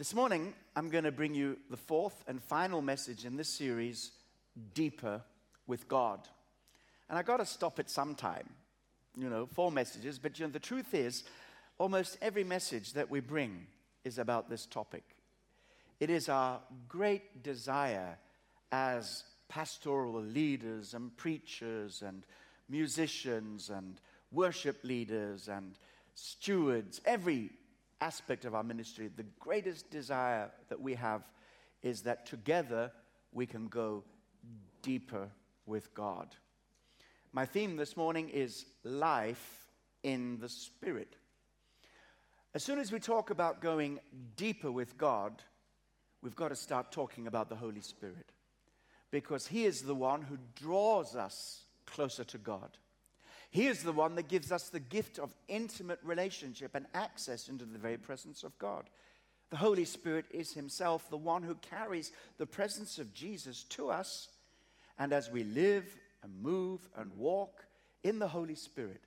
This morning, I'm going to bring you the fourth and final message in this series Deeper with God. And I got to stop it sometime. You know, four messages, but you know, the truth is, almost every message that we bring is about this topic. It is our great desire as pastoral leaders and preachers and musicians and worship leaders and stewards, every aspect of our ministry, the greatest desire that we have is that together we can go deeper with God. My theme this morning is life in the Spirit. As soon as we talk about going deeper with God, we've got to start talking about the Holy Spirit because He is the one who draws us closer to God. He is the one that gives us the gift of intimate relationship and access into the very presence of God. The Holy Spirit is Himself the one who carries the presence of Jesus to us. And as we live and move and walk in the Holy Spirit,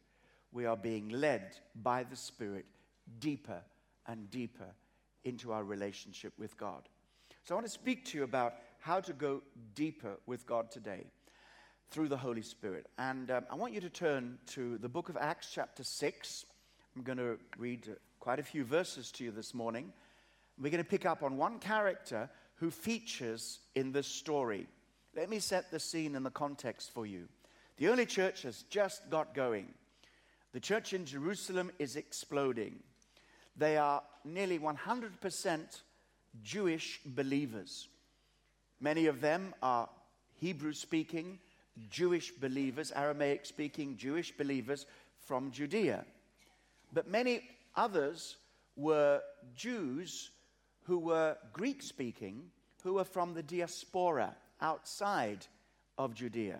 we are being led by the Spirit deeper and deeper into our relationship with God. So I want to speak to you about how to go deeper with God today through the Holy Spirit. And um, I want you to turn to the book of Acts, chapter 6. I'm going to read quite a few verses to you this morning. We're going to pick up on one character who features in this story. Let me set the scene and the context for you. The early church has just got going. The church in Jerusalem is exploding. They are nearly 100% Jewish believers. Many of them are Hebrew speaking, Jewish believers, Aramaic speaking Jewish believers from Judea. But many others were Jews who were Greek speaking, who were from the diaspora outside of Judea.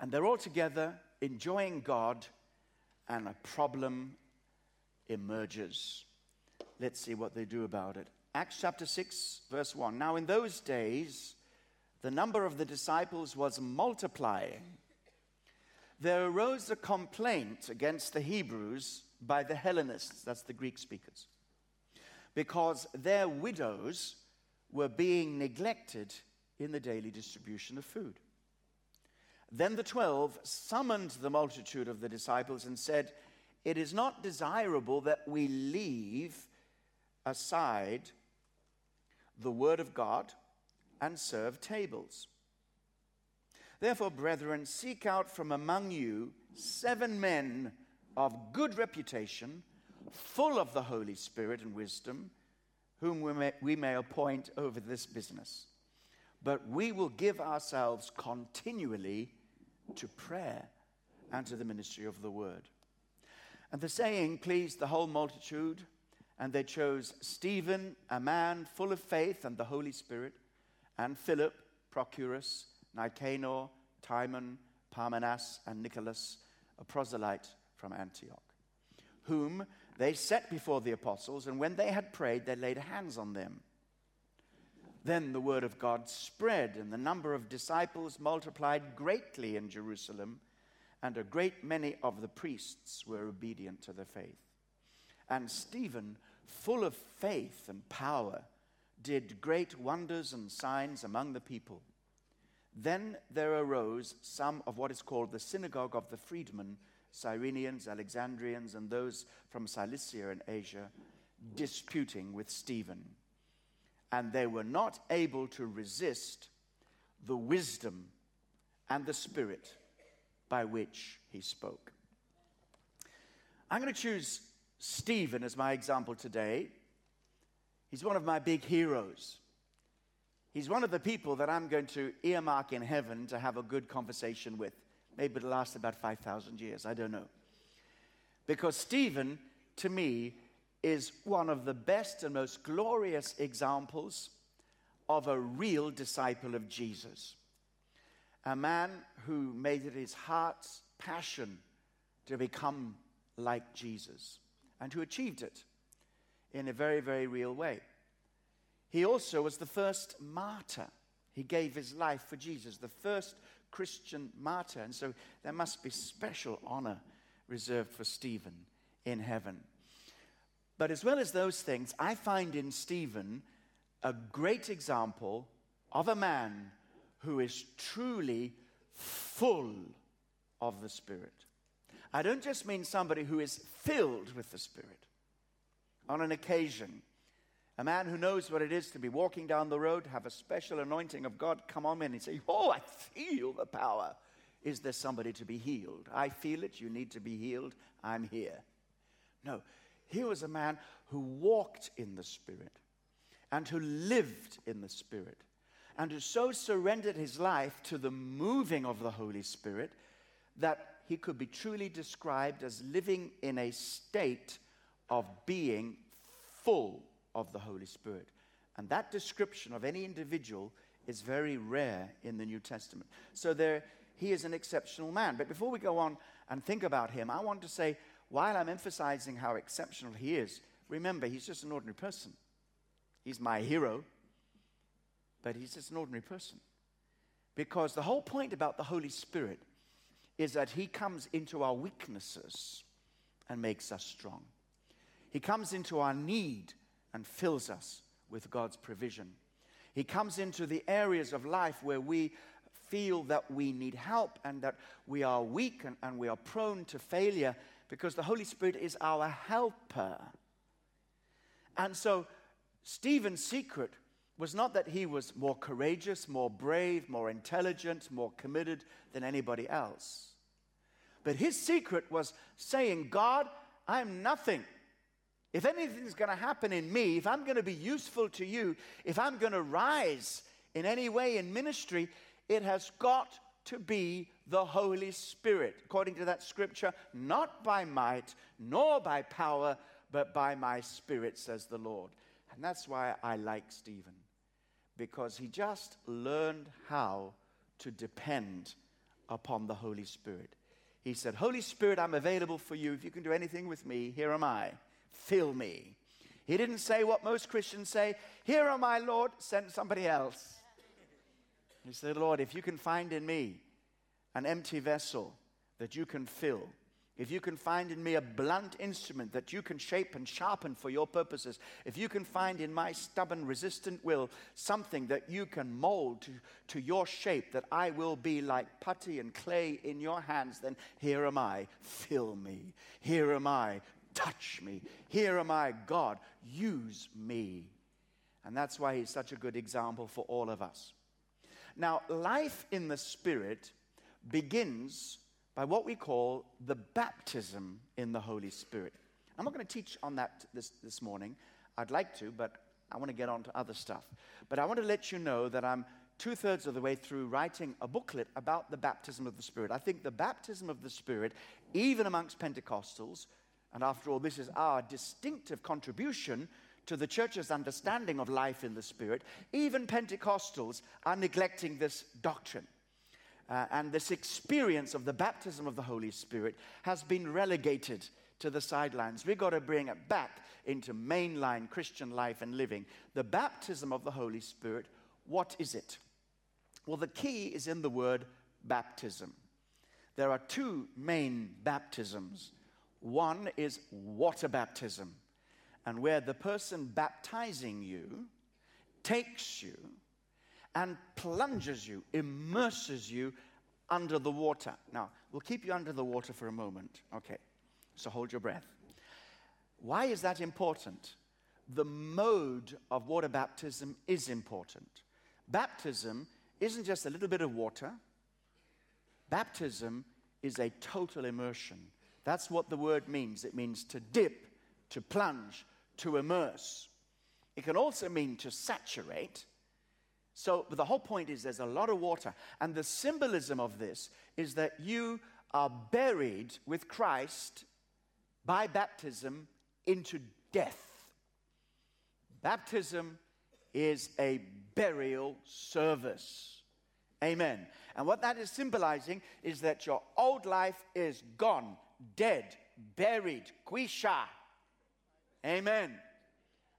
And they're all together enjoying God, and a problem emerges. Let's see what they do about it. Acts chapter 6, verse 1. Now, in those days, the number of the disciples was multiplying, there arose a complaint against the Hebrews by the Hellenists, that's the Greek speakers, because their widows were being neglected in the daily distribution of food. Then the twelve summoned the multitude of the disciples and said, It is not desirable that we leave aside the word of God and serve tables. Therefore, brethren, seek out from among you seven men of good reputation, full of the Holy Spirit and wisdom, whom we may, we may appoint over this business. But we will give ourselves continually to prayer and to the ministry of the word. And the saying pleased the whole multitude, and they chose Stephen, a man full of faith and the Holy Spirit and Philip, Prochorus, Nicanor, Timon, Parmenas, and Nicholas, a proselyte from Antioch, whom they set before the apostles, and when they had prayed, they laid hands on them. Then the word of God spread, and the number of disciples multiplied greatly in Jerusalem, and a great many of the priests were obedient to the faith. And Stephen, full of faith and power, did great wonders and signs among the people. Then there arose some of what is called the synagogue of the freedmen, Cyrenians, Alexandrians, and those from Cilicia and Asia, disputing with Stephen. And they were not able to resist the wisdom and the spirit by which he spoke. I'm going to choose Stephen as my example today He's one of my big heroes. He's one of the people that I'm going to earmark in heaven to have a good conversation with. Maybe it'll last about 5,000 years, I don't know. Because Stephen, to me, is one of the best and most glorious examples of a real disciple of Jesus. A man who made it his heart's passion to become like Jesus and who achieved it in a very, very real way. He also was the first martyr. He gave his life for Jesus, the first Christian martyr. And so there must be special honor reserved for Stephen in heaven. But as well as those things, I find in Stephen a great example of a man who is truly full of the Spirit. I don't just mean somebody who is filled with the Spirit. On an occasion, a man who knows what it is to be walking down the road, have a special anointing of God come on me and say, Oh, I feel the power. Is there somebody to be healed? I feel it. You need to be healed. I'm here. No, here was a man who walked in the Spirit and who lived in the Spirit and who so surrendered his life to the moving of the Holy Spirit that he could be truly described as living in a state of being full of the Holy Spirit. And that description of any individual is very rare in the New Testament. So there, he is an exceptional man. But before we go on and think about him, I want to say, while I'm emphasizing how exceptional he is, remember, he's just an ordinary person. He's my hero, but he's just an ordinary person. Because the whole point about the Holy Spirit is that he comes into our weaknesses and makes us strong. He comes into our need and fills us with God's provision. He comes into the areas of life where we feel that we need help and that we are weak and, and we are prone to failure because the Holy Spirit is our helper. And so Stephen's secret was not that he was more courageous, more brave, more intelligent, more committed than anybody else. But his secret was saying, God, I'm nothing. If anything's going to happen in me, if I'm going to be useful to you, if I'm going to rise in any way in ministry, it has got to be the Holy Spirit, according to that scripture, not by might nor by power, but by my spirit, says the Lord. And that's why I like Stephen, because he just learned how to depend upon the Holy Spirit. He said, Holy Spirit, I'm available for you. If you can do anything with me, here am I. Fill me. He didn't say what most Christians say, Here am I, Lord, send somebody else. He said, Lord, if you can find in me an empty vessel that you can fill, if you can find in me a blunt instrument that you can shape and sharpen for your purposes, if you can find in my stubborn, resistant will something that you can mold to, to your shape, that I will be like putty and clay in your hands, then here am I, fill me. Here am I, touch me. Here am I, God, use me. And that's why he's such a good example for all of us. Now, life in the Spirit begins by what we call the baptism in the Holy Spirit. I'm not going to teach on that this, this morning. I'd like to, but I want to get on to other stuff. But I want to let you know that I'm two thirds of the way through writing a booklet about the baptism of the Spirit. I think the baptism of the Spirit, even amongst Pentecostals, and after all, this is our distinctive contribution to the church's understanding of life in the Spirit, even Pentecostals are neglecting this doctrine uh, and this experience of the baptism of the Holy Spirit has been relegated to the sidelines. We've got to bring it back into mainline Christian life and living. The baptism of the Holy Spirit, what is it? Well, the key is in the word baptism. There are two main baptisms. One is water baptism, and where the person baptizing you takes you and plunges you, immerses you under the water. Now, we'll keep you under the water for a moment. Okay, so hold your breath. Why is that important? The mode of water baptism is important. Baptism isn't just a little bit of water, baptism is a total immersion. That's what the word means. It means to dip, to plunge, to immerse. It can also mean to saturate so, the whole point is there's a lot of water. And the symbolism of this is that you are buried with Christ by baptism into death. Baptism is a burial service. Amen. And what that is symbolizing is that your old life is gone, dead, buried, kwisha. Amen.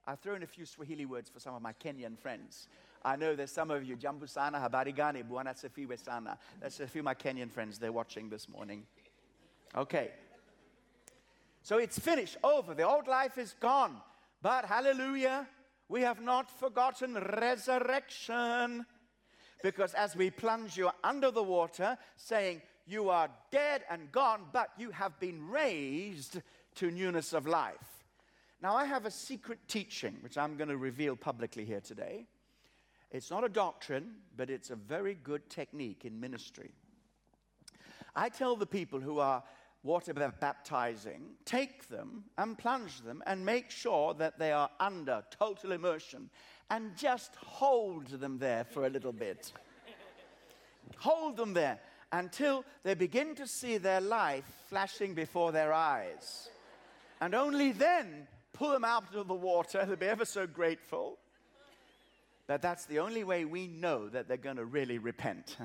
I throw in a few Swahili words for some of my Kenyan friends. I know there's some of you, Jambo sana, habari gani, bwana sifiwe sana. That's a few of my Kenyan friends, they're watching this morning. Okay. So it's finished, over. The old life is gone. But hallelujah, we have not forgotten resurrection. Because as we plunge you under the water, saying, You are dead and gone, but you have been raised to newness of life. Now, I have a secret teaching, which I'm going to reveal publicly here today. It's not a doctrine, but it's a very good technique in ministry. I tell the people who are water baptizing, take them and plunge them and make sure that they are under total immersion and just hold them there for a little bit. hold them there until they begin to see their life flashing before their eyes. And only then pull them out of the water. They'll be ever so grateful. But that's the only way we know that they're going to really repent.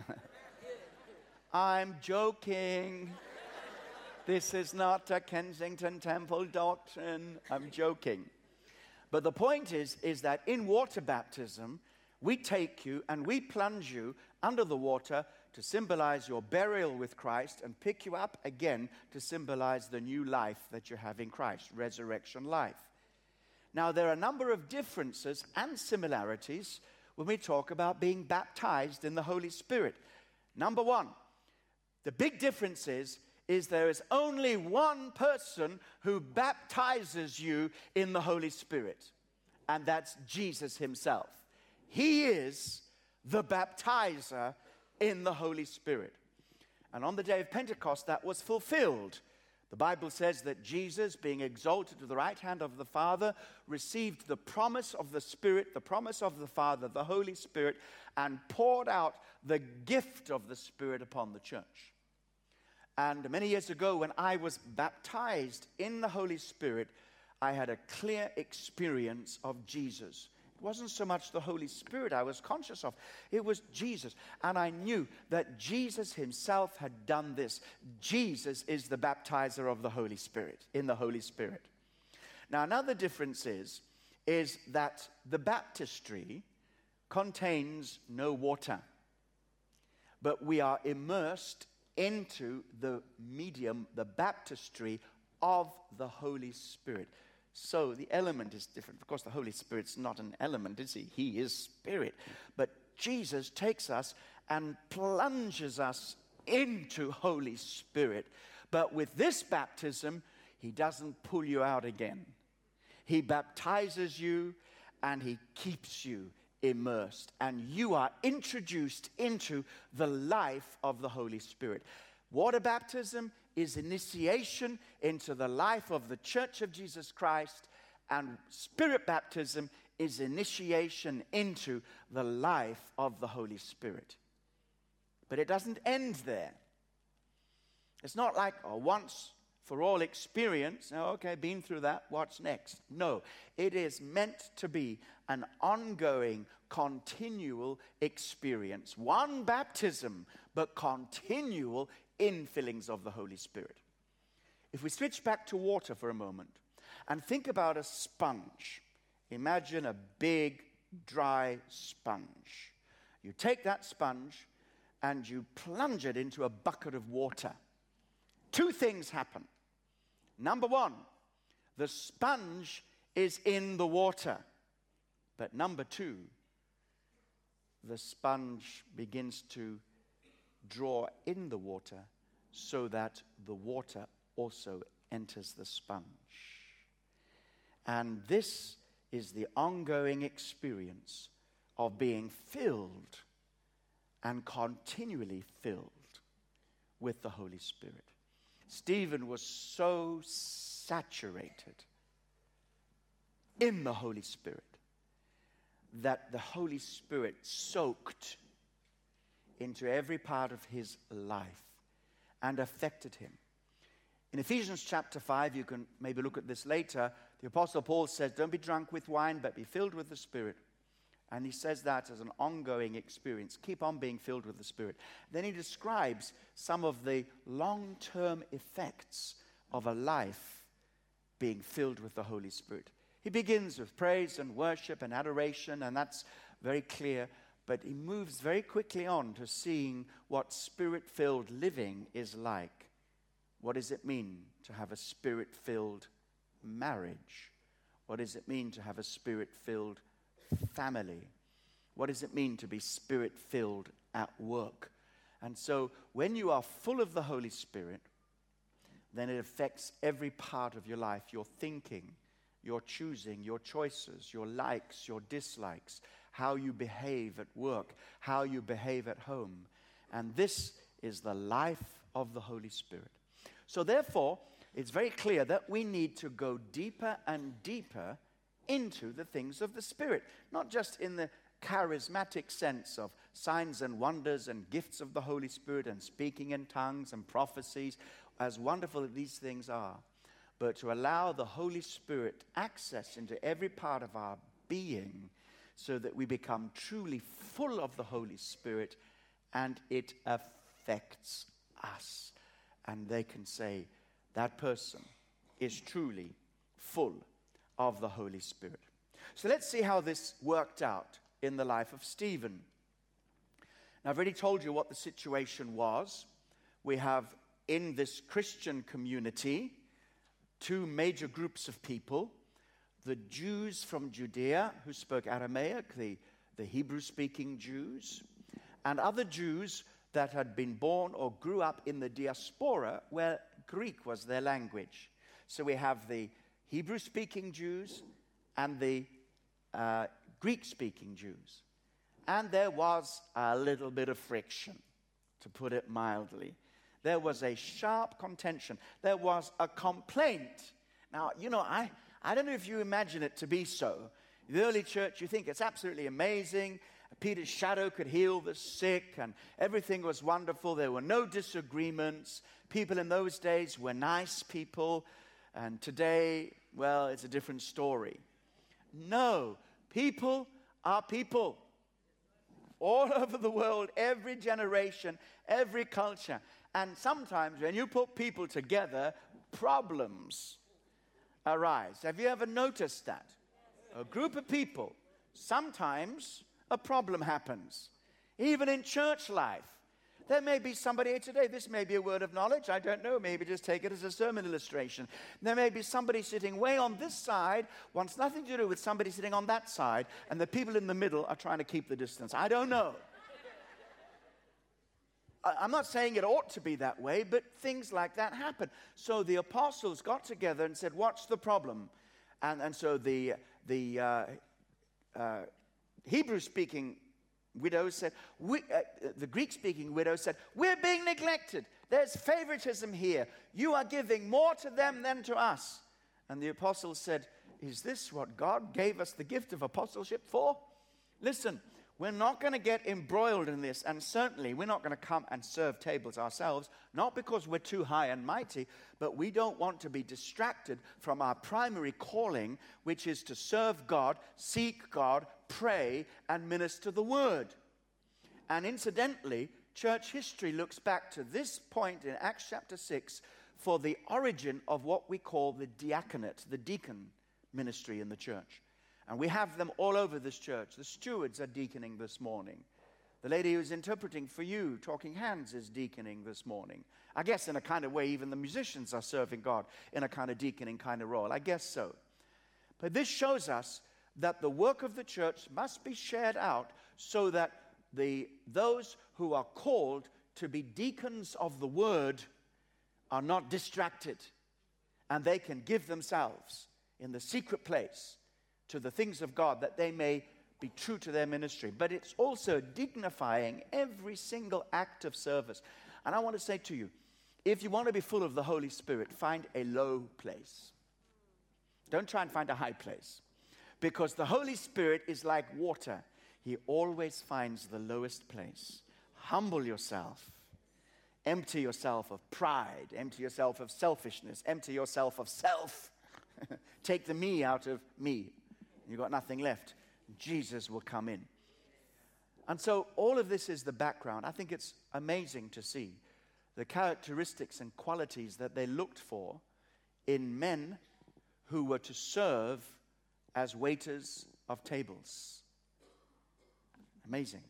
I'm joking. This is not a Kensington Temple doctrine. I'm joking. But the point is, is that in water baptism, we take you and we plunge you under the water to symbolize your burial with Christ and pick you up again to symbolize the new life that you have in Christ, resurrection life. Now, there are a number of differences and similarities when we talk about being baptized in the Holy Spirit. Number one, the big difference is, is there is only one person who baptizes you in the Holy Spirit, and that's Jesus Himself. He is the baptizer in the Holy Spirit. And on the day of Pentecost, that was fulfilled. The Bible says that Jesus, being exalted to the right hand of the Father, received the promise of the Spirit, the promise of the Father, the Holy Spirit, and poured out the gift of the Spirit upon the church. And many years ago, when I was baptized in the Holy Spirit, I had a clear experience of Jesus wasn't so much the Holy Spirit I was conscious of, it was Jesus. And I knew that Jesus himself had done this. Jesus is the baptizer of the Holy Spirit, in the Holy Spirit. Now, another difference is, is that the baptistry contains no water, but we are immersed into the medium, the baptistry of the Holy Spirit. So the element is different. Of course, the Holy Spirit's not an element, is he? He is spirit. But Jesus takes us and plunges us into Holy Spirit. But with this baptism, he doesn't pull you out again. He baptizes you and he keeps you immersed, and you are introduced into the life of the Holy Spirit. Water baptism is initiation into the life of the Church of Jesus Christ, and Spirit baptism is initiation into the life of the Holy Spirit. But it doesn't end there. It's not like a once for all experience. Oh, okay, been through that, what's next? No, it is meant to be an ongoing, continual experience. One baptism, but continual infillings of the Holy Spirit. If we switch back to water for a moment and think about a sponge, imagine a big, dry sponge. You take that sponge and you plunge it into a bucket of water. Two things happen. Number one, the sponge is in the water. But number two, the sponge begins to draw in the water so that the water also enters the sponge. And this is the ongoing experience of being filled and continually filled with the Holy Spirit. Stephen was so saturated in the Holy Spirit that the Holy Spirit soaked into every part of his life and affected him. In Ephesians chapter 5, you can maybe look at this later, the Apostle Paul says, Don't be drunk with wine, but be filled with the Spirit. And he says that as an ongoing experience. Keep on being filled with the Spirit. Then he describes some of the long term effects of a life being filled with the Holy Spirit. He begins with praise and worship and adoration, and that's very clear but he moves very quickly on to seeing what spirit filled living is like. What does it mean to have a spirit filled marriage? What does it mean to have a spirit filled family? What does it mean to be spirit filled at work? And so, when you are full of the Holy Spirit, then it affects every part of your life your thinking, your choosing, your choices, your likes, your dislikes, how you behave at work, how you behave at home. And this is the life of the Holy Spirit. So, therefore, it's very clear that we need to go deeper and deeper into the things of the Spirit, not just in the charismatic sense of signs and wonders and gifts of the Holy Spirit and speaking in tongues and prophecies, as wonderful as these things are, but to allow the Holy Spirit access into every part of our being so that we become truly full of the Holy Spirit and it affects us. And they can say, that person is truly full of the Holy Spirit. So let's see how this worked out in the life of Stephen. Now, I've already told you what the situation was. We have in this Christian community two major groups of people the Jews from Judea who spoke Aramaic, the, the Hebrew speaking Jews, and other Jews that had been born or grew up in the diaspora where Greek was their language. So we have the Hebrew speaking Jews and the uh, Greek speaking Jews. And there was a little bit of friction, to put it mildly. There was a sharp contention. There was a complaint. Now, you know, I, I don't know if you imagine it to be so. The early church, you think it's absolutely amazing. Peter's shadow could heal the sick, and everything was wonderful. There were no disagreements. People in those days were nice people, and today, well, it's a different story. No, people are people. All over the world, every generation, every culture. And sometimes when you put people together, problems arise. Have you ever noticed that? A group of people, sometimes a problem happens. Even in church life, there may be somebody here today, this may be a word of knowledge, I don't know, maybe just take it as a sermon illustration. There may be somebody sitting way on this side, wants nothing to do with somebody sitting on that side, and the people in the middle are trying to keep the distance. I don't know. I'm not saying it ought to be that way, but things like that happen. So the apostles got together and said, What's the problem? And, and so the, the uh, uh, Hebrew speaking widows said, we, uh, the Greek speaking widows said, We're being neglected. There's favoritism here. You are giving more to them than to us. And the apostles said, Is this what God gave us the gift of apostleship for? Listen, we're not going to get embroiled in this, and certainly we're not going to come and serve tables ourselves, not because we're too high and mighty, but we don't want to be distracted from our primary calling, which is to serve God, seek God, pray, and minister the word. And incidentally, church history looks back to this point in Acts chapter 6 for the origin of what we call the diaconate, the deacon ministry in the church. And we have them all over this church. The stewards are deaconing this morning. The lady who's interpreting for you, talking hands, is deaconing this morning. I guess in a kind of way, even the musicians are serving God in a kind of deaconing kind of role. I guess so. But this shows us that the work of the church must be shared out so that the, those who are called to be deacons of the word are not distracted and they can give themselves in the secret place to the things of God that they may be true to their ministry. But it's also dignifying every single act of service. And I want to say to you if you want to be full of the Holy Spirit, find a low place. Don't try and find a high place. Because the Holy Spirit is like water, He always finds the lowest place. Humble yourself. Empty yourself of pride. Empty yourself of selfishness. Empty yourself of self. Take the me out of me You've got nothing left. Jesus will come in. And so, all of this is the background. I think it's amazing to see the characteristics and qualities that they looked for in men who were to serve as waiters of tables. Amazing.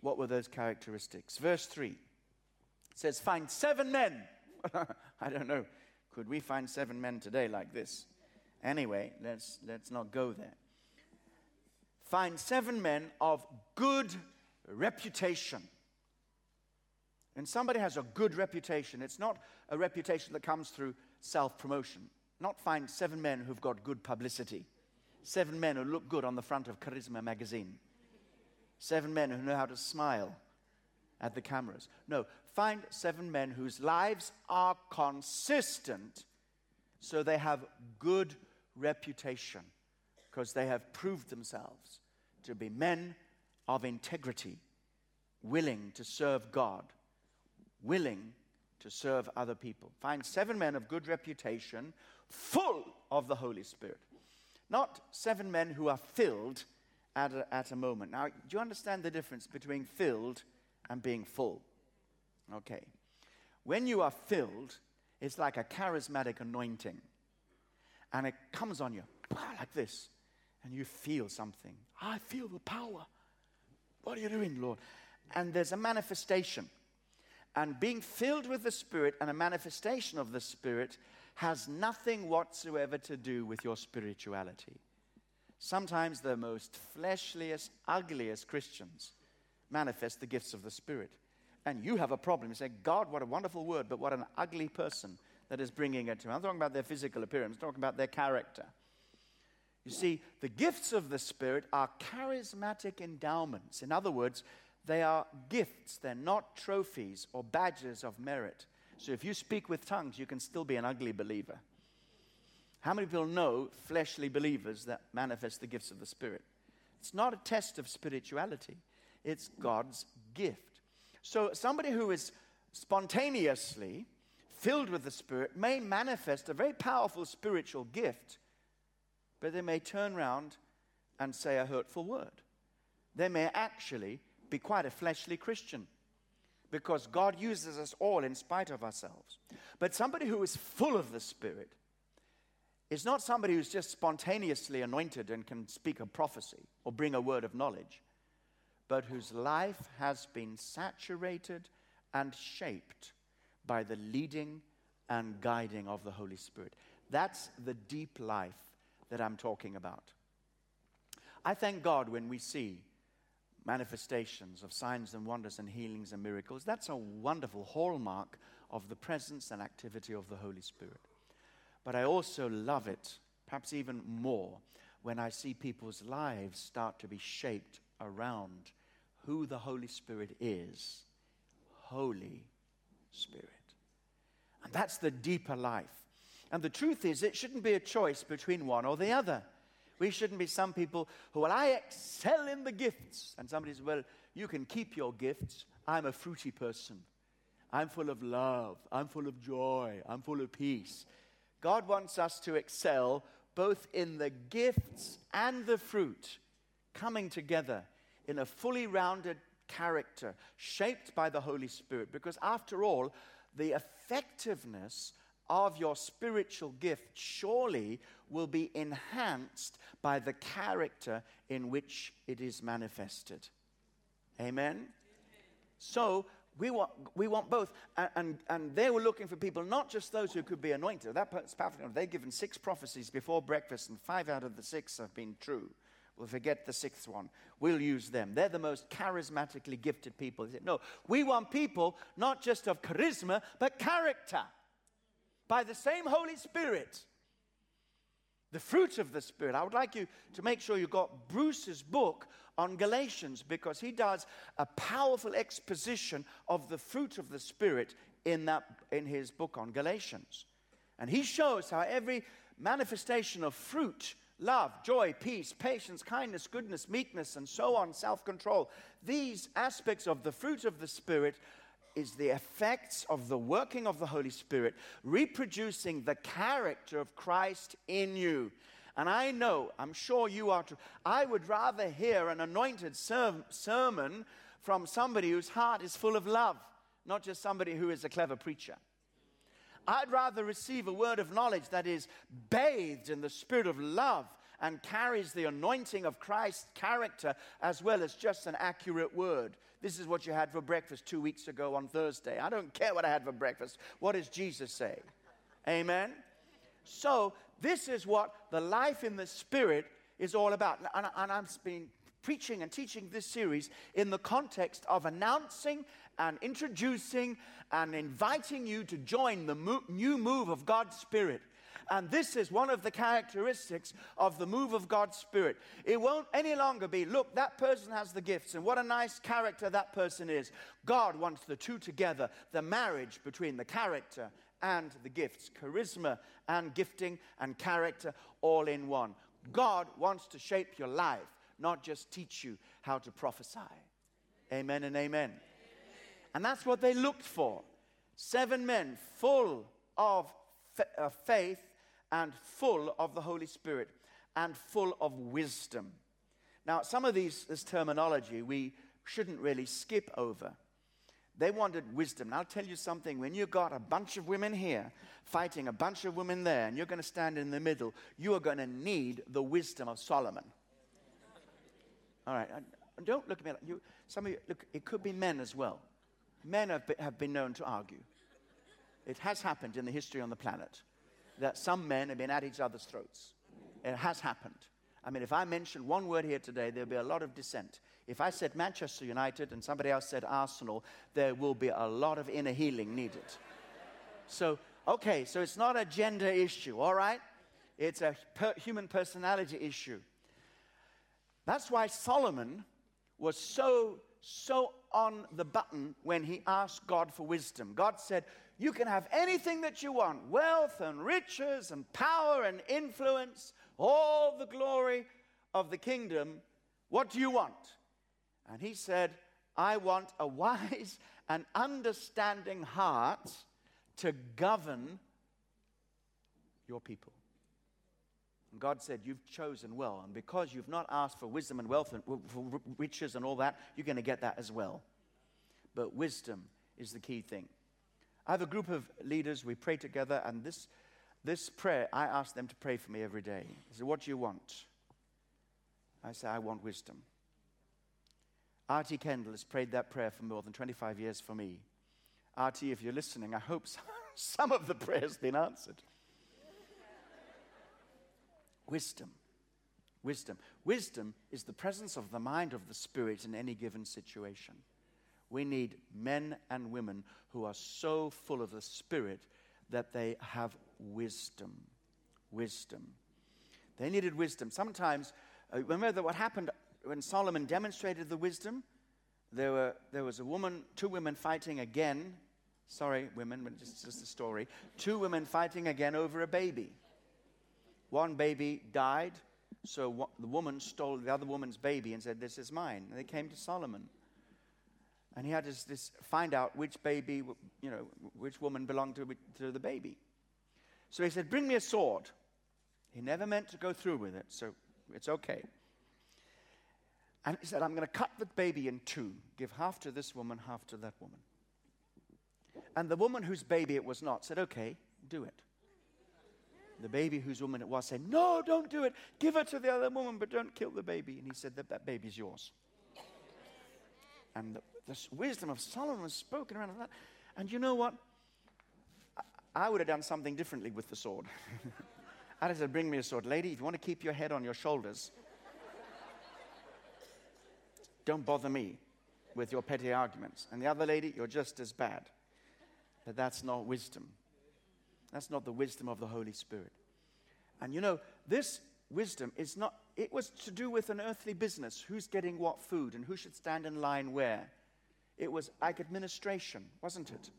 What were those characteristics? Verse 3 says, Find seven men I don't know. Could we find seven men today like this? Anyway, let's, let's not go there. Find seven men of good reputation. And somebody has a good reputation. It's not a reputation that comes through self promotion. Not find seven men who've got good publicity. Seven men who look good on the front of Charisma magazine. Seven men who know how to smile at the cameras. No, find seven men whose lives are consistent so they have good reputation because they have proved themselves to be men of integrity, willing to serve God, willing to serve other people. Find seven men of good reputation, full of the Holy Spirit. Not seven men who are filled at a, at a moment. Now, do you understand the difference between filled and being full? Okay. When you are filled, it's like a charismatic anointing. And it comes on you like this. And you feel something. I feel the power. What are you doing, Lord? And there's a manifestation. And being filled with the Spirit and a manifestation of the Spirit has nothing whatsoever to do with your spirituality. Sometimes the most fleshliest, ugliest Christians manifest the gifts of the Spirit. And you have a problem. You say, God, what a wonderful word, but what an ugly person that is bringing it to. I'm talking about their physical appearance, I'm talking about their character. You see, the gifts of the Spirit are charismatic endowments. In other words, they are gifts, they're not trophies or badges of merit. So if you speak with tongues, you can still be an ugly believer. How many people know fleshly believers that manifest the gifts of the Spirit? It's not a test of spirituality, it's God's gift. So somebody who is spontaneously filled with the Spirit may manifest a very powerful spiritual gift, but they may turn around and say a hurtful word. They may actually be quite a fleshly Christian because God uses us all in spite of ourselves. But somebody who is full of the Spirit is not somebody who's just spontaneously anointed and can speak a prophecy or bring a word of knowledge, but whose life has been saturated and shaped by the leading and guiding of the Holy Spirit. That's the deep life that I'm talking about. I thank God when we see manifestations of signs and wonders and healings and miracles. That's a wonderful hallmark of the presence and activity of the Holy Spirit. But I also love it, perhaps even more, when I see people's lives start to be shaped around who the Holy Spirit is Holy Spirit. And that's the deeper life. And the truth is, it shouldn't be a choice between one or the other. We shouldn't be some people who, well, I excel in the gifts. And somebody says, well, you can keep your gifts. I'm a fruity person. I'm full of love. I'm full of joy. I'm full of peace. God wants us to excel both in the gifts and the fruit coming together in a fully rounded character shaped by the Holy Spirit. Because after all, the effectiveness of your spiritual gift surely will be enhanced by the character in which it is manifested. Amen? Amen. So, we want, we want both. And, and, and, they were looking for people, not just those who could be anointed. That's powerful. They've given six prophecies before breakfast, and five out of the six have been true. We'll forget the sixth one. We'll use them. They're the most charismatically gifted people. No, we want people not just of charisma, but character by the same Holy Spirit. The fruit of the Spirit. I would like you to make sure you got Bruce's book on Galatians because he does a powerful exposition of the fruit of the Spirit in, that, in his book on Galatians. And he shows how every manifestation of fruit love, joy, peace, patience, kindness, goodness, meekness, and so on, self control. These aspects of the fruit of the Spirit is the effects of the working of the Holy Spirit, reproducing the character of Christ in you. And I know, I'm sure you are too. I would rather hear an anointed ser- sermon from somebody whose heart is full of love, not just somebody who is a clever preacher. I'd rather receive a word of knowledge that is bathed in the spirit of love and carries the anointing of Christ's character as well as just an accurate word. This is what you had for breakfast two weeks ago on Thursday. I don't care what I had for breakfast. What does Jesus say? Amen? So, this is what the life in the Spirit is all about. And, I've been preaching and teaching this series in the context of announcing and introducing and inviting you to join the mo- new move of God's Spirit. And this is one of the characteristics of the move of God's Spirit. It won't any longer be, look, that person has the gifts, and what a nice character that person is. God wants the two together, the marriage between the character and the gifts, charisma and gifting and character all in one. God wants to shape your life, not just teach you how to prophesy. Amen and amen. amen. And that's what they looked for. Seven men full of uh, faith and full of the Holy Spirit and full of wisdom. Now, some of these, this terminology we shouldn't really skip over. They wanted wisdom. And I'll tell you something when you've got a bunch of women here fighting a bunch of women there, and you're going to stand in the middle, you are going to need the wisdom of Solomon. All right, don't look at me like you. Some of you, look, it could be men as well. Men have been, have been known to argue. It has happened in the history on the planet that some men have been at each other's throats. It has happened. I mean, if I mention one word here today, there'll be a lot of dissent. If I said Manchester United and somebody else said Arsenal, there will be a lot of inner healing needed. So, okay, so it's not a gender issue, all right? It's a per- human personality issue. That's why Solomon was so, so on the button when he asked God for wisdom. God said, You can have anything that you want wealth and riches and power and influence, all the glory of the kingdom. What do you want? And he said, I want a wise and understanding heart to govern your people. And God said, You've chosen well. And because you've not asked for wisdom and wealth and for riches and all that, you're going to get that as well. But wisdom is the key thing. I have a group of leaders, we pray together, and this, this prayer, I ask them to pray for me every day. They say, What do you want? I say, I want wisdom. R.T. Kendall has prayed that prayer for more than 25 years for me. R.T., if you're listening, I hope some of the prayer's been answered. Wisdom. Wisdom. Wisdom is the presence of the mind of the Spirit in any given situation. We need men and women who are so full of the Spirit that they have wisdom. Wisdom. They needed wisdom. Sometimes, uh, remember what happened when Solomon demonstrated the wisdom, there, were, there was a woman, two women fighting again. Sorry, women, but just, just a story. Two women fighting again over a baby. One baby died, so the woman stole the other woman's baby and said, This is mine. And they came to Solomon. And he had to find out which baby, you know, which woman belonged to, to the baby. So he said, Bring me a sword. He never meant to go through with it, so it's okay. And he said, I'm going to cut the baby in two, give half to this woman, half to that woman. And the woman whose baby it was not said, Okay, do it. The baby whose woman it was said, No, don't do it. Give it to the other woman, but don't kill the baby. And he said, That, that baby's yours. And the, the wisdom of Solomon was spoken around that. And you know what? I, I would have done something differently with the sword. I'd have said, Bring me a sword. Lady, if you want to keep your head on your shoulders, don't bother me with your petty arguments. And the other lady, you're just as bad. But that's not wisdom. That's not the wisdom of the Holy Spirit. And you know, this wisdom is not, it was to do with an earthly business who's getting what food and who should stand in line where. It was like administration, wasn't it?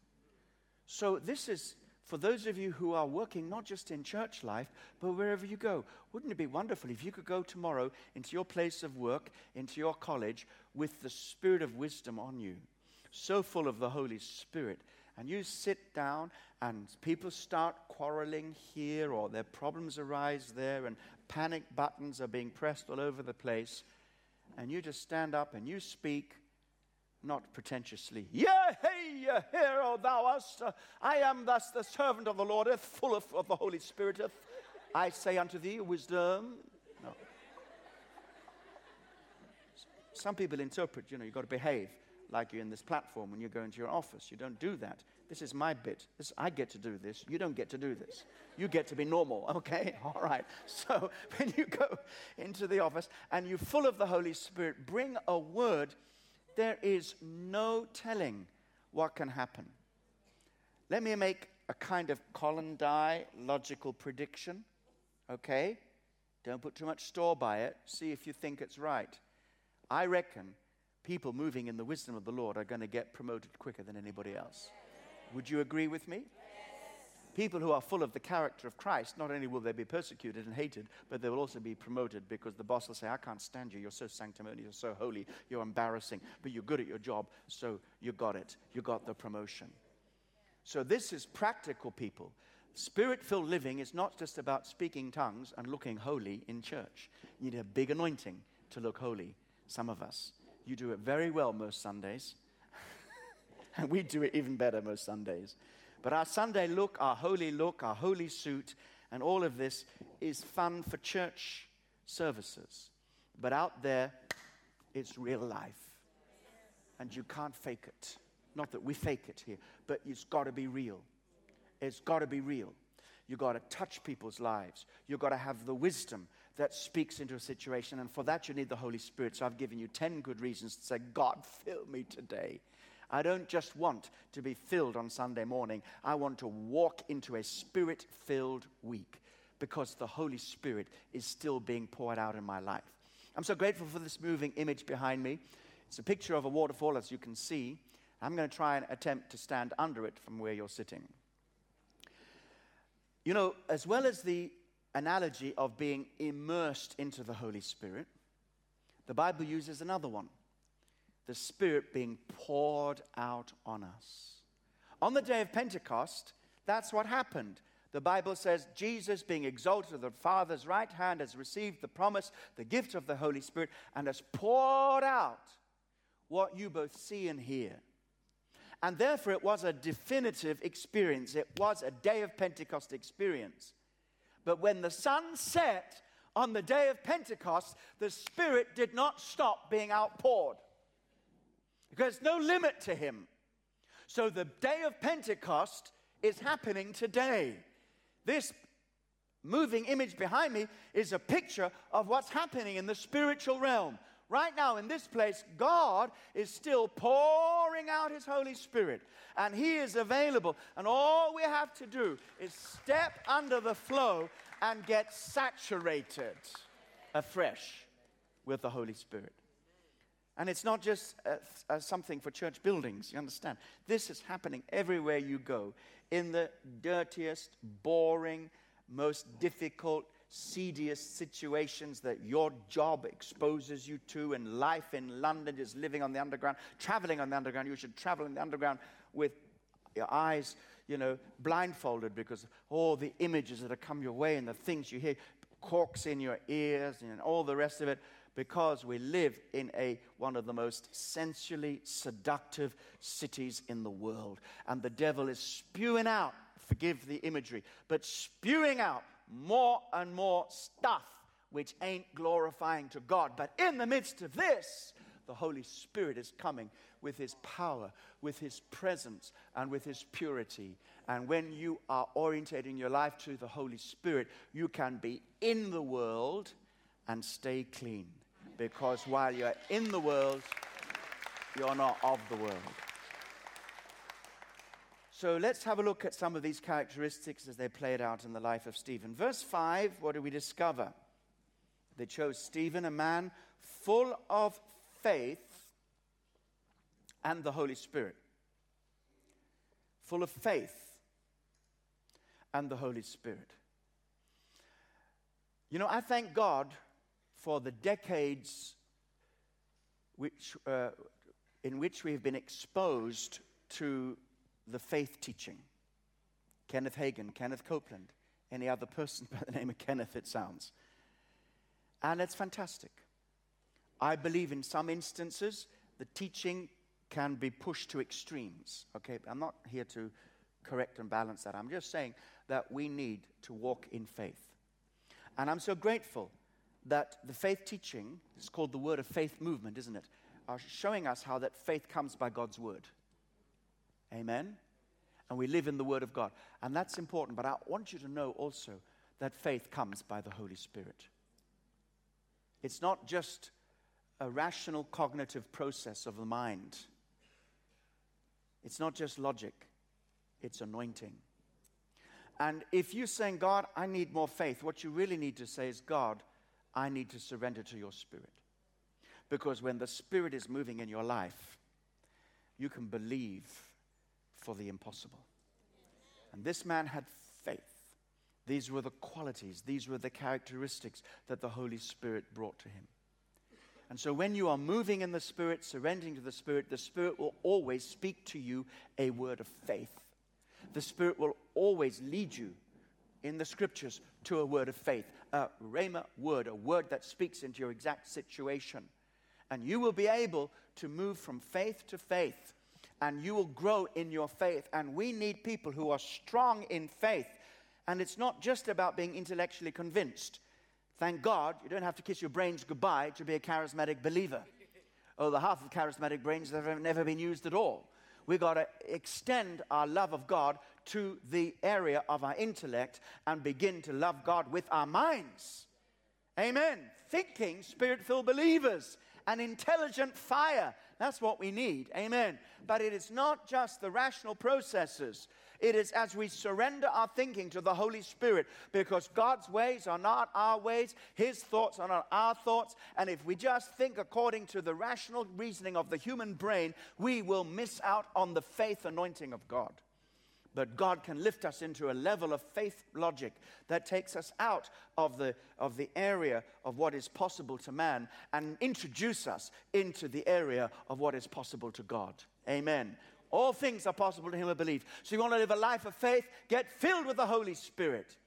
So this is for those of you who are working not just in church life, but wherever you go. Wouldn't it be wonderful if you could go tomorrow into your place of work, into your college, with the spirit of wisdom on you, so full of the Holy Spirit? and you sit down and people start quarreling here or their problems arise there and panic buttons are being pressed all over the place. And you just stand up and you speak not pretentiously. Yeah hey yeah, hero, o thou hast, uh, i am thus the servant of the lord full of, of the holy spirit i say unto thee wisdom. No. some people interpret you know you've got to behave like you're in this platform when you go into your office. You don't do that. This is my bit. This, I get to do this. You don't get to do this. You get to be normal, okay? All right. So when you go into the office and you're full of the Holy Spirit, bring a word. There is no telling what can happen. Let me make a kind of Colin Dye logical prediction, okay? Don't put too much store by it. See if you think it's right. I reckon people moving in the wisdom of the Lord are going to get promoted quicker than anybody else. Would you agree with me? People who are full of the character of Christ, not only will they be persecuted and hated, but they will also be promoted because the boss will say, I can't stand you. You're so sanctimonious, you're so holy, you're embarrassing, but you're good at your job, so you got it. You got the promotion. So, this is practical, people. Spirit filled living is not just about speaking tongues and looking holy in church. You need a big anointing to look holy, some of us. You do it very well most Sundays. and we do it even better most Sundays. But our Sunday look, our holy look, our holy suit, and all of this is fun for church services. But out there, it's real life. And you can't fake it. Not that we fake it here, but it's got to be real. It's got to be real. You've got to touch people's lives. You've got to have the wisdom that speaks into a situation. And for that, you need the Holy Spirit. So I've given you 10 good reasons to say, God, fill me today. I don't just want to be filled on Sunday morning, I want to walk into a spirit filled week because the Holy Spirit is still being poured out in my life. I'm so grateful for this moving image behind me. It's a picture of a waterfall, as you can see. I'm going to try and attempt to stand under it from where you're sitting. You know, as well as the analogy of being immersed into the Holy Spirit, the Bible uses another one the Spirit being poured out on us. On the day of Pentecost, that's what happened. The Bible says Jesus, being exalted at the Father's right hand, has received the promise, the gift of the Holy Spirit, and has poured out what you both see and hear. And therefore, it was a definitive experience. It was a day of Pentecost experience. But when the sun set on the day of Pentecost, the Spirit did not stop being outpoured. Because there's no limit to Him. So the day of Pentecost is happening today. This moving image behind me is a picture of what's happening in the spiritual realm. Right now, in this place, God is still pouring out His Holy Spirit, and He is available. And all we have to do is step under the flow and get saturated afresh with the Holy Spirit. And it's not just uh, uh, something for church buildings, you understand? This is happening everywhere you go in the dirtiest, boring, most difficult, seediest situations that your job exposes you to, and life in London is living on the underground, traveling on the underground. You should travel in the underground with your eyes, you know, blindfolded because all the images that have come your way and the things you hear, corks in your ears and all the rest of it, because we live in a, one of the most sensually seductive cities in the world. And the devil is spewing out, forgive the imagery, but spewing out more and more stuff which ain't glorifying to God. But in the midst of this, the Holy Spirit is coming with His power, with His presence, and with His purity. And when you are orientating your life to the Holy Spirit, you can be in the world and stay clean. Because while you're in the world, you're not of the world. So let's have a look at some of these characteristics as they played out in the life of Stephen. Verse 5, what do we discover? They chose Stephen, a man full of faith and the Holy Spirit. Full of faith and the Holy Spirit. You know, I thank God for the decades which, uh, in which we have been exposed to the faith teaching. Kenneth Hagin, Kenneth Copeland, any other person by the name of Kenneth, it sounds. And it's fantastic. I believe in some instances the teaching can be pushed to extremes. Okay, I'm not here to correct and balance that. I'm just saying that we need to walk in faith. And I'm so grateful that the faith teaching it's called the Word of Faith movement, isn't it? are showing us how that faith comes by God's word. Amen? And we live in the word of God. And that's important. But I want you to know also that faith comes by the Holy Spirit. It's not just a rational cognitive process of the mind, it's not just logic, it's anointing. And if you're saying, God, I need more faith, what you really need to say is, God, I need to surrender to your spirit. Because when the spirit is moving in your life, you can believe for the impossible. And this man had faith. These were the qualities, these were the characteristics that the Holy Spirit brought to him. And so, when you are moving in the Spirit, surrendering to the Spirit, the Spirit will always speak to you a word of faith. The Spirit will always lead you in the scriptures to a word of faith, a rhema word, a word that speaks into your exact situation. And you will be able to move from faith to faith, and you will grow in your faith. And we need people who are strong in faith. And it's not just about being intellectually convinced. Thank God you don't have to kiss your brains goodbye to be a charismatic believer. Oh, the half of charismatic brains that have never been used at all. We've got to extend our love of God to the area of our intellect and begin to love God with our minds. Amen. Thinking, spirit filled believers, an intelligent fire. That's what we need. Amen. But it is not just the rational processes it is as we surrender our thinking to the Holy Spirit because God's ways are not our ways, His thoughts are not our thoughts. And if we just think according to the rational reasoning of the human brain, we will miss out on the faith anointing of God. But God can lift us into a level of faith logic that takes us out of the, of the area of what is possible to man and introduce us into the area of what is possible to God. Amen. All things are possible to him who believes. So you want to live a life of faith? Get filled with the Holy Spirit.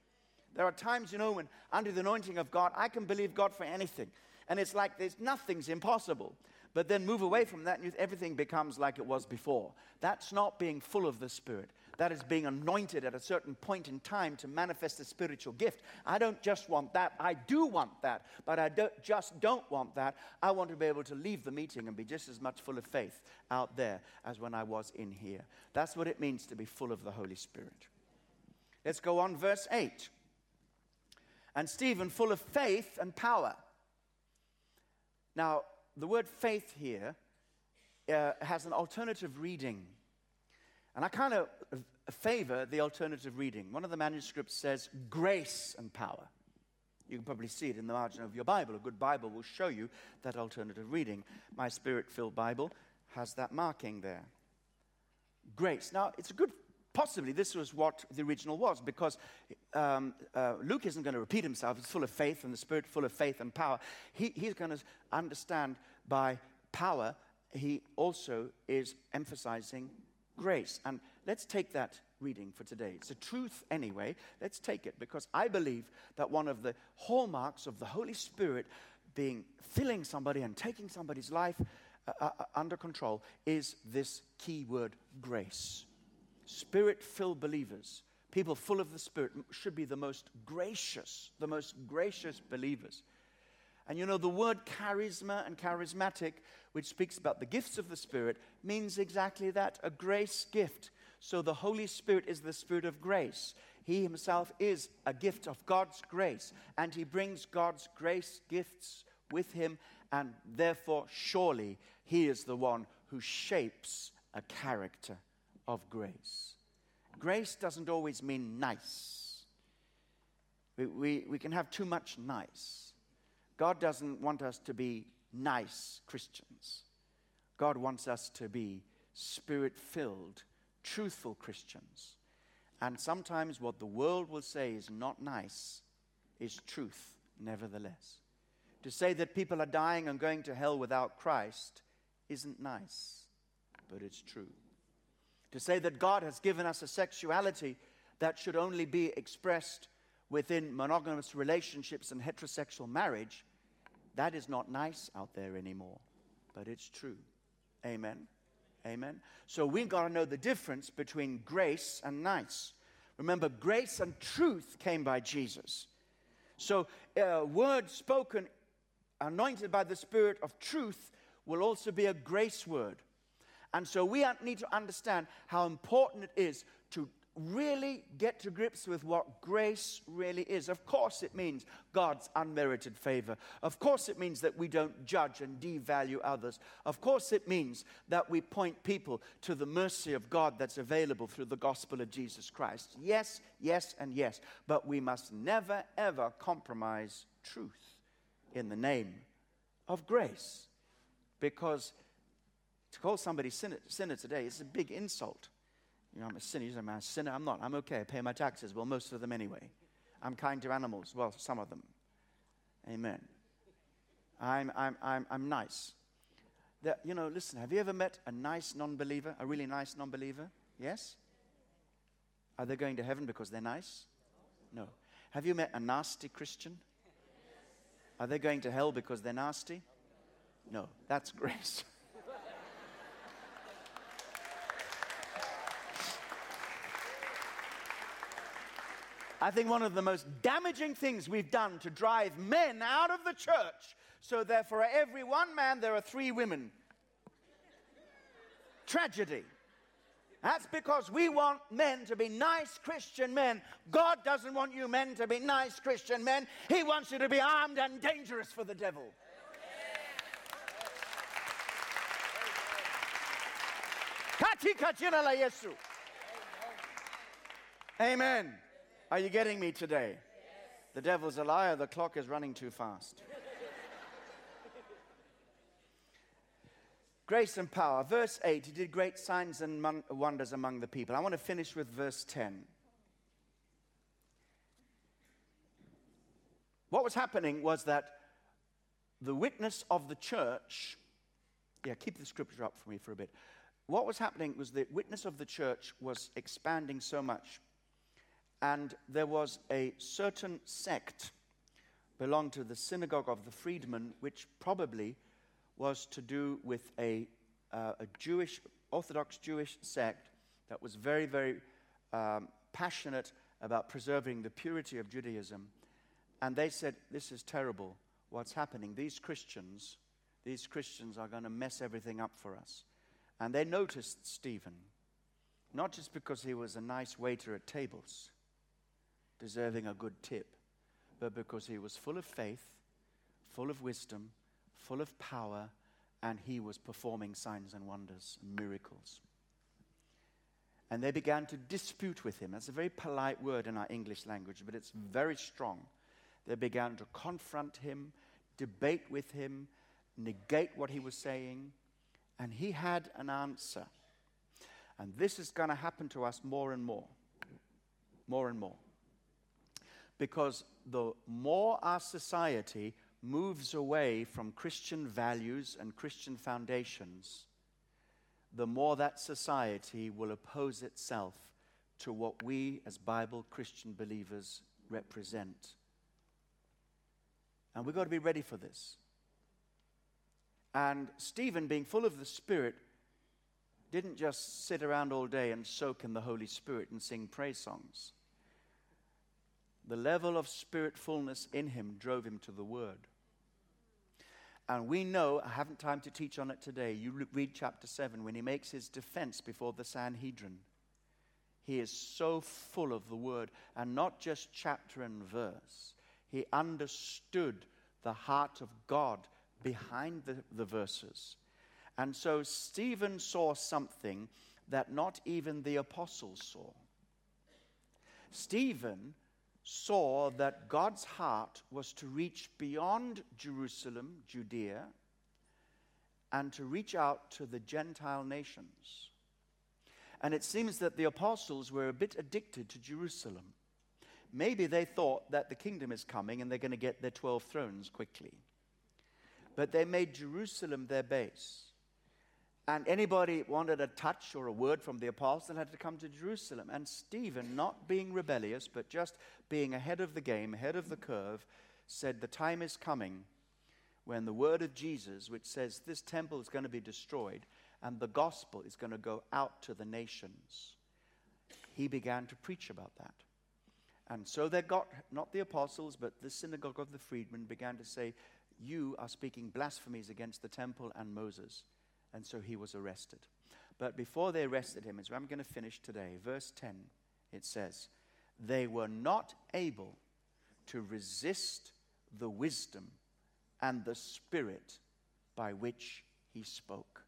There are times, you know, when under the anointing of God, I can believe God for anything. And it's like there's nothing's impossible. But then move away from that and everything becomes like it was before. That's not being full of the Spirit that is being anointed at a certain point in time to manifest a spiritual gift. I don't just want that, I do want that, but I don't, just don't want that. I want to be able to leave the meeting and be just as much full of faith out there as when I was in here. That's what it means to be full of the Holy Spirit. Let's go on, verse 8. And Stephen, full of faith and power. Now, the word faith here uh, has an alternative reading and I kind of favor the alternative reading. One of the manuscripts says grace and power. You can probably see it in the margin of your Bible. A good Bible will show you that alternative reading. My spirit filled Bible has that marking there. Grace. Now, it's a good, possibly this was what the original was because um, uh, Luke isn't going to repeat himself. He's full of faith and the Spirit full of faith and power. He, he's going to understand by power, he also is emphasizing grace. And let's take that reading for today. It's a truth anyway. Let's take it because I believe that one of the hallmarks of the Holy Spirit being filling somebody and taking somebody's life uh, uh, uh under control is this key word grace. Spirit filled believers, people full of the Spirit, should be the most gracious, the most gracious believers. And you know, the word charisma and charismatic, which speaks about the gifts of the Spirit, means exactly that a grace gift. So the Holy Spirit is the Spirit of grace. He himself is a gift of God's grace, and he brings God's grace gifts with him, and therefore, surely, he is the one who shapes a character of grace. Grace doesn't always mean nice. We, we, we can have too much nice. God doesn't want us to be nice Christians. God wants us to be spirit filled, truthful Christians. And sometimes what the world will say is not nice is truth, nevertheless. To say that people are dying and going to hell without Christ isn't nice, but it's true. To say that God has given us a sexuality that should only be expressed within monogamous relationships and heterosexual marriage, that is not nice out there anymore, but it's true. Amen. Amen. So we've got to know the difference between grace and nice. Remember, grace and truth came by Jesus. So, a uh, word spoken, anointed by the Spirit of truth, will also be a grace word. And so we need to understand how important it is to really get to grips with what grace really is. Of course, it means God's unmerited favor. Of course, it means that we don't judge and devalue others. Of course, it means that we point people to the mercy of God that's available through the gospel of Jesus Christ. Yes, yes, and yes. But we must never, ever compromise truth in the name of grace because to call somebody sinner, sinner today is a big insult. You know, I'm a sinner. I'm a sinner. I'm not. I'm okay. I pay my taxes. Well, most of them anyway. I'm kind to animals. Well, some of them. Amen. I'm, I'm, I'm, I'm nice. That, you know, listen, have you ever met a nice non believer, a really nice non believer? Yes? Are they going to heaven because they're nice? No. Have you met a nasty Christian? Are they going to hell because they're nasty? No. That's grace. I think one of the most damaging things we've done to drive men out of the church, so that for every one man there are three women. Tragedy. That's because we want men to be nice Christian men. God doesn't want you men to be nice Christian men. He wants you to be armed and dangerous for the devil. Amen. Are you getting me today? Yes. The devil's a liar. The clock is running too fast. Grace and power. Verse 8, he did great signs and wonders among the people. I want to finish with verse 10. What was happening was that the witness of the church, yeah, keep the scripture up for me for a bit. What was happening was the witness of the church was expanding so much and there was a certain sect belonged to the synagogue of the freedmen, which probably was to do with a, uh, a Jewish, Orthodox Jewish sect that was very, very um, passionate about preserving the purity of Judaism. And they said, This is terrible. What's happening? These Christians, these Christians are going to mess everything up for us. And they noticed Stephen, not just because he was a nice waiter at tables, deserving a good tip, but because he was full of faith, full of wisdom, full of power, and he was performing signs and wonders, and miracles. And they began to dispute with him. That's a very polite word in our English language, but it's very strong. They began to confront him, debate with him, negate what he was saying, and he had an answer. And this is going to happen to us more and more. More and more. Because the more our society moves away from Christian values and Christian foundations, the more that society will oppose itself to what we as Bible Christian believers represent. And we've got to be ready for this. And Stephen, being full of the Spirit, didn't just sit around all day and soak in the Holy Spirit and sing praise songs the level of spirit fullness in him drove him to the word. And we know, I haven't time to teach on it today. You read chapter 7 when he makes his defense before the Sanhedrin. He is so full of the word, and not just chapter and verse. He understood the heart of God behind the, the verses. And so Stephen saw something that not even the apostles saw. Stephen saw that God's heart was to reach beyond Jerusalem, Judea, and to reach out to the Gentile nations. And it seems that the apostles were a bit addicted to Jerusalem. Maybe they thought that the kingdom is coming and they're going to get their 12 thrones quickly. But they made Jerusalem their base. And anybody wanted a touch or a word from the apostle had to come to Jerusalem. And Stephen, not being rebellious, but just being ahead of the game, ahead of the curve, said, The time is coming when the word of Jesus, which says this temple is going to be destroyed and the gospel is going to go out to the nations, he began to preach about that. And so they got, not the apostles, but the synagogue of the freedmen began to say, You are speaking blasphemies against the temple and Moses. And so he was arrested. But before they arrested him, as I'm going to finish today, verse 10, it says, They were not able to resist the wisdom and the spirit by which he spoke.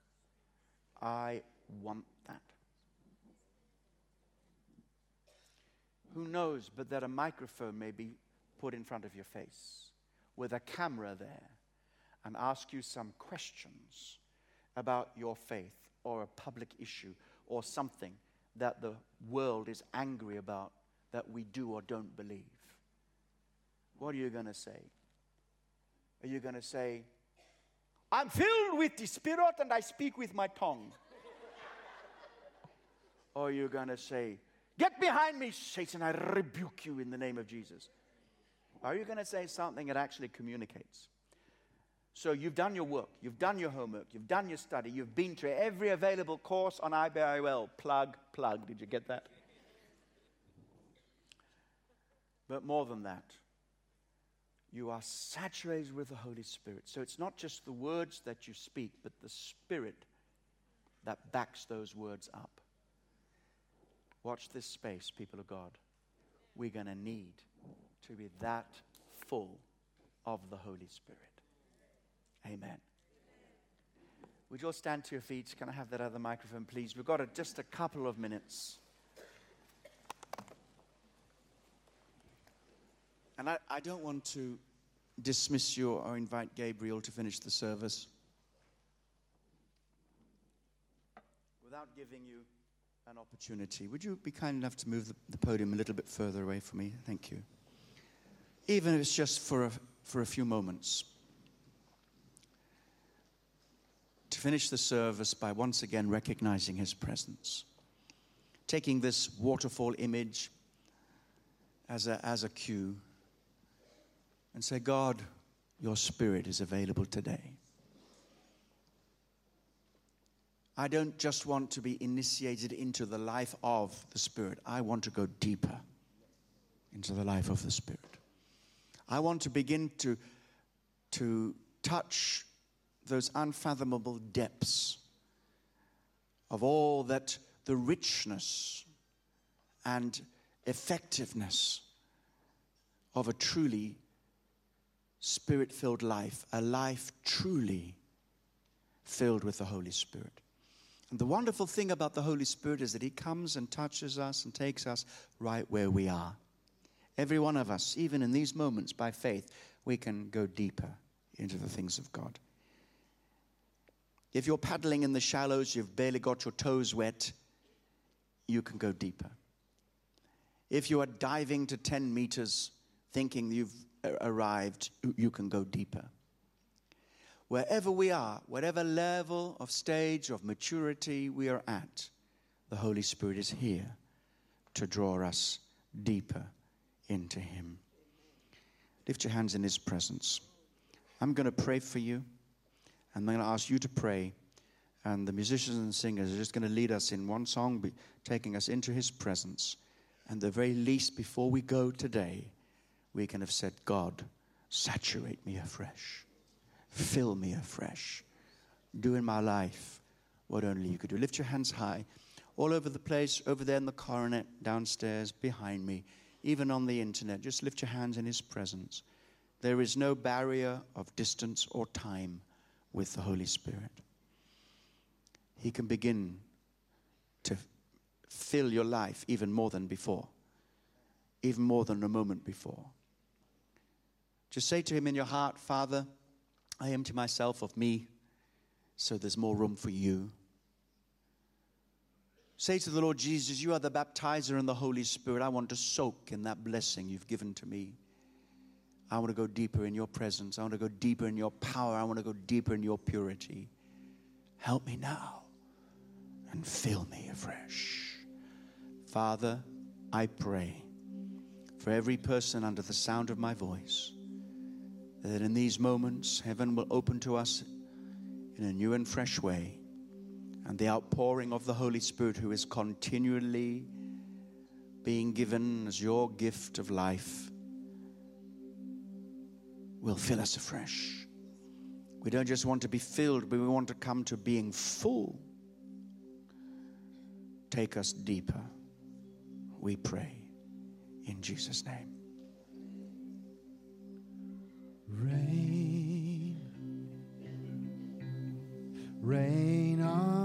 I want that. Who knows but that a microphone may be put in front of your face with a camera there and ask you some questions about your faith or a public issue or something that the world is angry about that we do or don't believe. What are you going to say? Are you going to say, I'm filled with the Spirit and I speak with my tongue? or are you going to say, Get behind me, Satan, I rebuke you in the name of Jesus? Are you going to say something that actually communicates? So you've done your work, you've done your homework, you've done your study, you've been to every available course on IBIOL. Plug, plug. Did you get that? But more than that, you are saturated with the Holy Spirit. So it's not just the words that you speak, but the Spirit that backs those words up. Watch this space, people of God. We're going to need to be that full of the Holy Spirit. Amen. Would you all stand to your feet? Can I have that other microphone, please? We've got a, just a couple of minutes. And I, I don't want to dismiss you or invite Gabriel to finish the service without giving you an opportunity. Would you be kind enough to move the, the podium a little bit further away from me? Thank you. Even if it's just for a, for a few moments. To finish the service by once again recognizing his presence. Taking this waterfall image as a, as a cue and say, God, your spirit is available today. I don't just want to be initiated into the life of the Spirit. I want to go deeper into the life of the Spirit. I want to begin to, to touch those unfathomable depths of all that the richness and effectiveness of a truly spirit filled life, a life truly filled with the Holy Spirit. And the wonderful thing about the Holy Spirit is that He comes and touches us and takes us right where we are. Every one of us, even in these moments, by faith, we can go deeper into the things of God. If you're paddling in the shallows, you've barely got your toes wet, you can go deeper. If you are diving to 10 meters thinking you've arrived, you can go deeper. Wherever we are, whatever level of stage of maturity we are at, the Holy Spirit is here to draw us deeper into Him. Lift your hands in His presence. I'm going to pray for you. I'm going to ask you to pray. And the musicians and singers are just going to lead us in one song, taking us into his presence. And the very least, before we go today, we can have said, God, saturate me afresh, fill me afresh, do in my life what only you could do. Lift your hands high, all over the place, over there in the coronet, downstairs, behind me, even on the internet. Just lift your hands in his presence. There is no barrier of distance or time with the Holy Spirit. He can begin to fill your life even more than before, even more than a moment before. Just say to Him in your heart, Father, I empty myself of me so there's more room for you. Say to the Lord Jesus, You are the baptizer in the Holy Spirit. I want to soak in that blessing you've given to me. I want to go deeper in your presence. I want to go deeper in your power. I want to go deeper in your purity. Help me now and fill me afresh. Father, I pray for every person under the sound of my voice that in these moments heaven will open to us in a new and fresh way and the outpouring of the Holy Spirit who is continually being given as your gift of life will fill us afresh. We don't just want to be filled, but we want to come to being full. Take us deeper, we pray, in Jesus' name. Rain, rain on.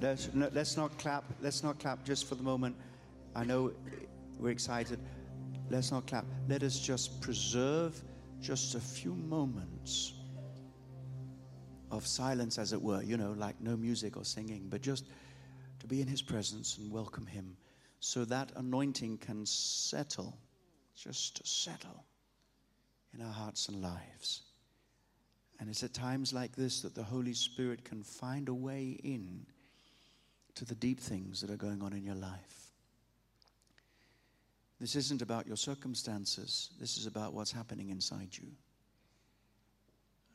Let's, no, let's not clap. Let's not clap just for the moment. I know we're excited. Let's not clap. Let us just preserve just a few moments of silence, as it were, you know, like no music or singing, but just to be in His presence and welcome Him so that anointing can settle, just settle in our hearts and lives. And it's at times like this that the Holy Spirit can find a way in to the deep things that are going on in your life. This isn't about your circumstances, this is about what's happening inside you.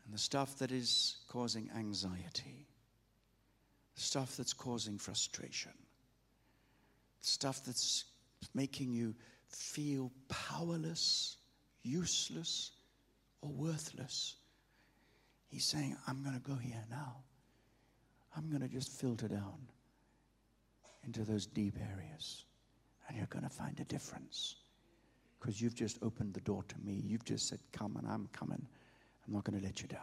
And the stuff that is causing anxiety, the stuff that's causing frustration, stuff that's making you feel powerless, useless, or worthless. He's saying, I'm going to go here now. I'm going to just filter down into those deep areas. And you're going to find a difference. Because you've just opened the door to me. You've just said, Come, and I'm coming. I'm not going to let you down.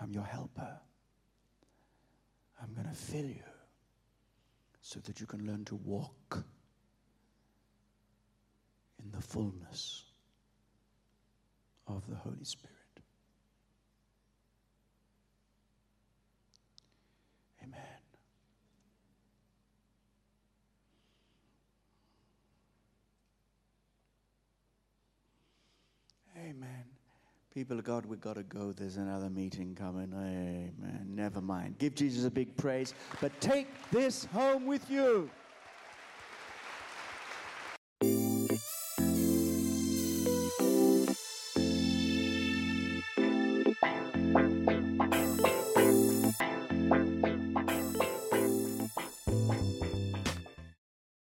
I'm your helper. I'm going to fill you so that you can learn to walk in the fullness of the Holy Spirit. Amen. Amen. People of God, we've got to go. There's another meeting coming. Amen. Never mind. Give Jesus a big praise, but take this home with you.